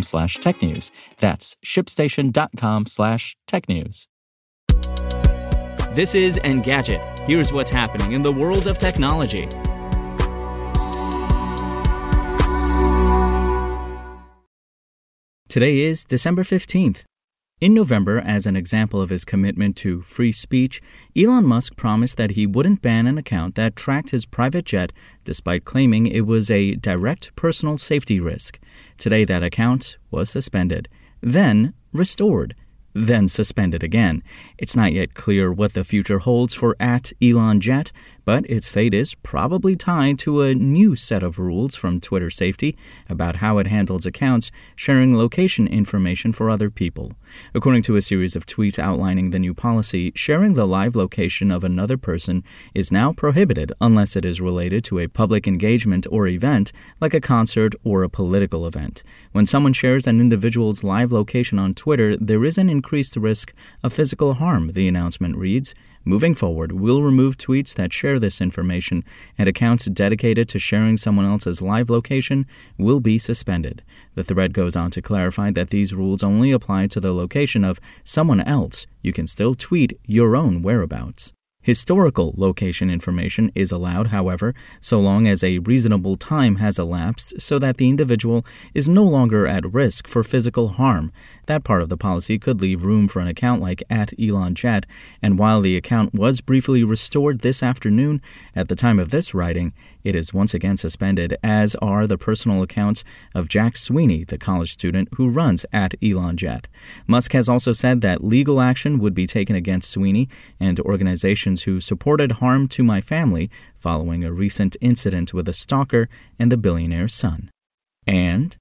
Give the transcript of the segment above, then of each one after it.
slash tech news. That's shipstation.com slash tech news. This is Engadget. Here's what's happening in the world of technology. Today is December 15th. In November, as an example of his commitment to free speech, Elon Musk promised that he wouldn't ban an account that tracked his private jet despite claiming it was a direct personal safety risk. Today, that account was suspended, then restored then suspended again. It's not yet clear what the future holds for at Elon Jet, but its fate is probably tied to a new set of rules from Twitter Safety about how it handles accounts sharing location information for other people. According to a series of tweets outlining the new policy, sharing the live location of another person is now prohibited unless it is related to a public engagement or event, like a concert or a political event. When someone shares an individual's live location on Twitter, there is an increased risk of physical harm, the announcement reads. Moving forward, we'll remove tweets that share this information, and accounts dedicated to sharing someone else's live location will be suspended. The thread goes on to clarify that these rules only apply to the location of someone else. You can still tweet your own whereabouts. Historical location information is allowed, however, so long as a reasonable time has elapsed so that the individual is no longer at risk for physical harm. That part of the policy could leave room for an account like at Elon Jet, and while the account was briefly restored this afternoon, at the time of this writing, it is once again suspended, as are the personal accounts of Jack Sweeney, the college student who runs at Elon Jet. Musk has also said that legal action would be taken against Sweeney and organizations who supported harm to my family following a recent incident with a stalker and the billionaire's son. And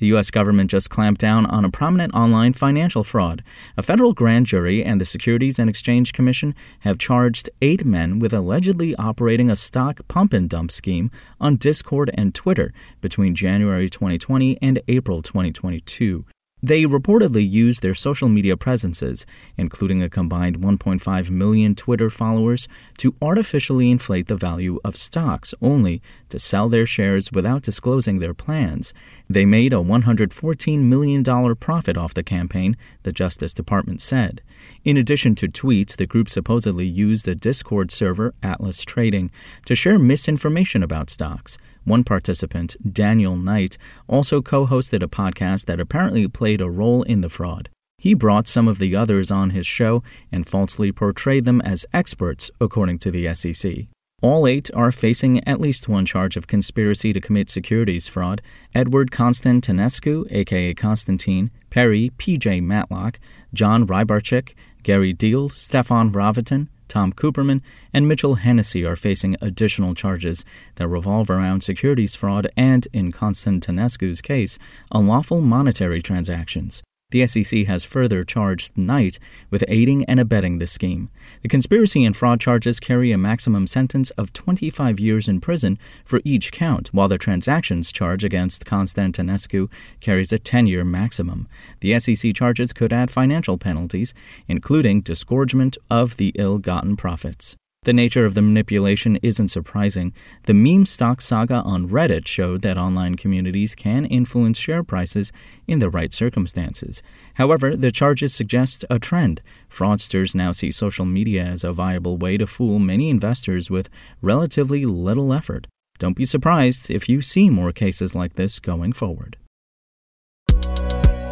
the U.S. government just clamped down on a prominent online financial fraud. A federal grand jury and the Securities and Exchange Commission have charged eight men with allegedly operating a stock pump and dump scheme on Discord and Twitter between January 2020 and April 2022. They reportedly used their social media presences, including a combined 1.5 million Twitter followers, to artificially inflate the value of stocks only to sell their shares without disclosing their plans. They made a $114 million profit off the campaign, the Justice Department said. In addition to tweets, the group supposedly used the Discord server Atlas Trading to share misinformation about stocks. One participant, Daniel Knight, also co hosted a podcast that apparently played a role in the fraud. He brought some of the others on his show and falsely portrayed them as experts, according to the SEC. All eight are facing at least one charge of conspiracy to commit securities fraud. Edward Constantinescu, aka Constantine, Perry, PJ Matlock, John Rybarczyk, Gary Deel, Stefan Hrvatin, Tom Cooperman, and Mitchell Hennessey are facing additional charges that revolve around securities fraud and, in Constantinescu's case, unlawful monetary transactions. The SEC has further charged Knight with aiding and abetting the scheme. The conspiracy and fraud charges carry a maximum sentence of 25 years in prison for each count, while the transactions charge against Constantinescu carries a 10 year maximum. The SEC charges could add financial penalties, including disgorgement of the ill gotten profits. The nature of the manipulation isn't surprising. The meme stock saga on Reddit showed that online communities can influence share prices in the right circumstances. However, the charges suggest a trend. Fraudsters now see social media as a viable way to fool many investors with relatively little effort. Don't be surprised if you see more cases like this going forward.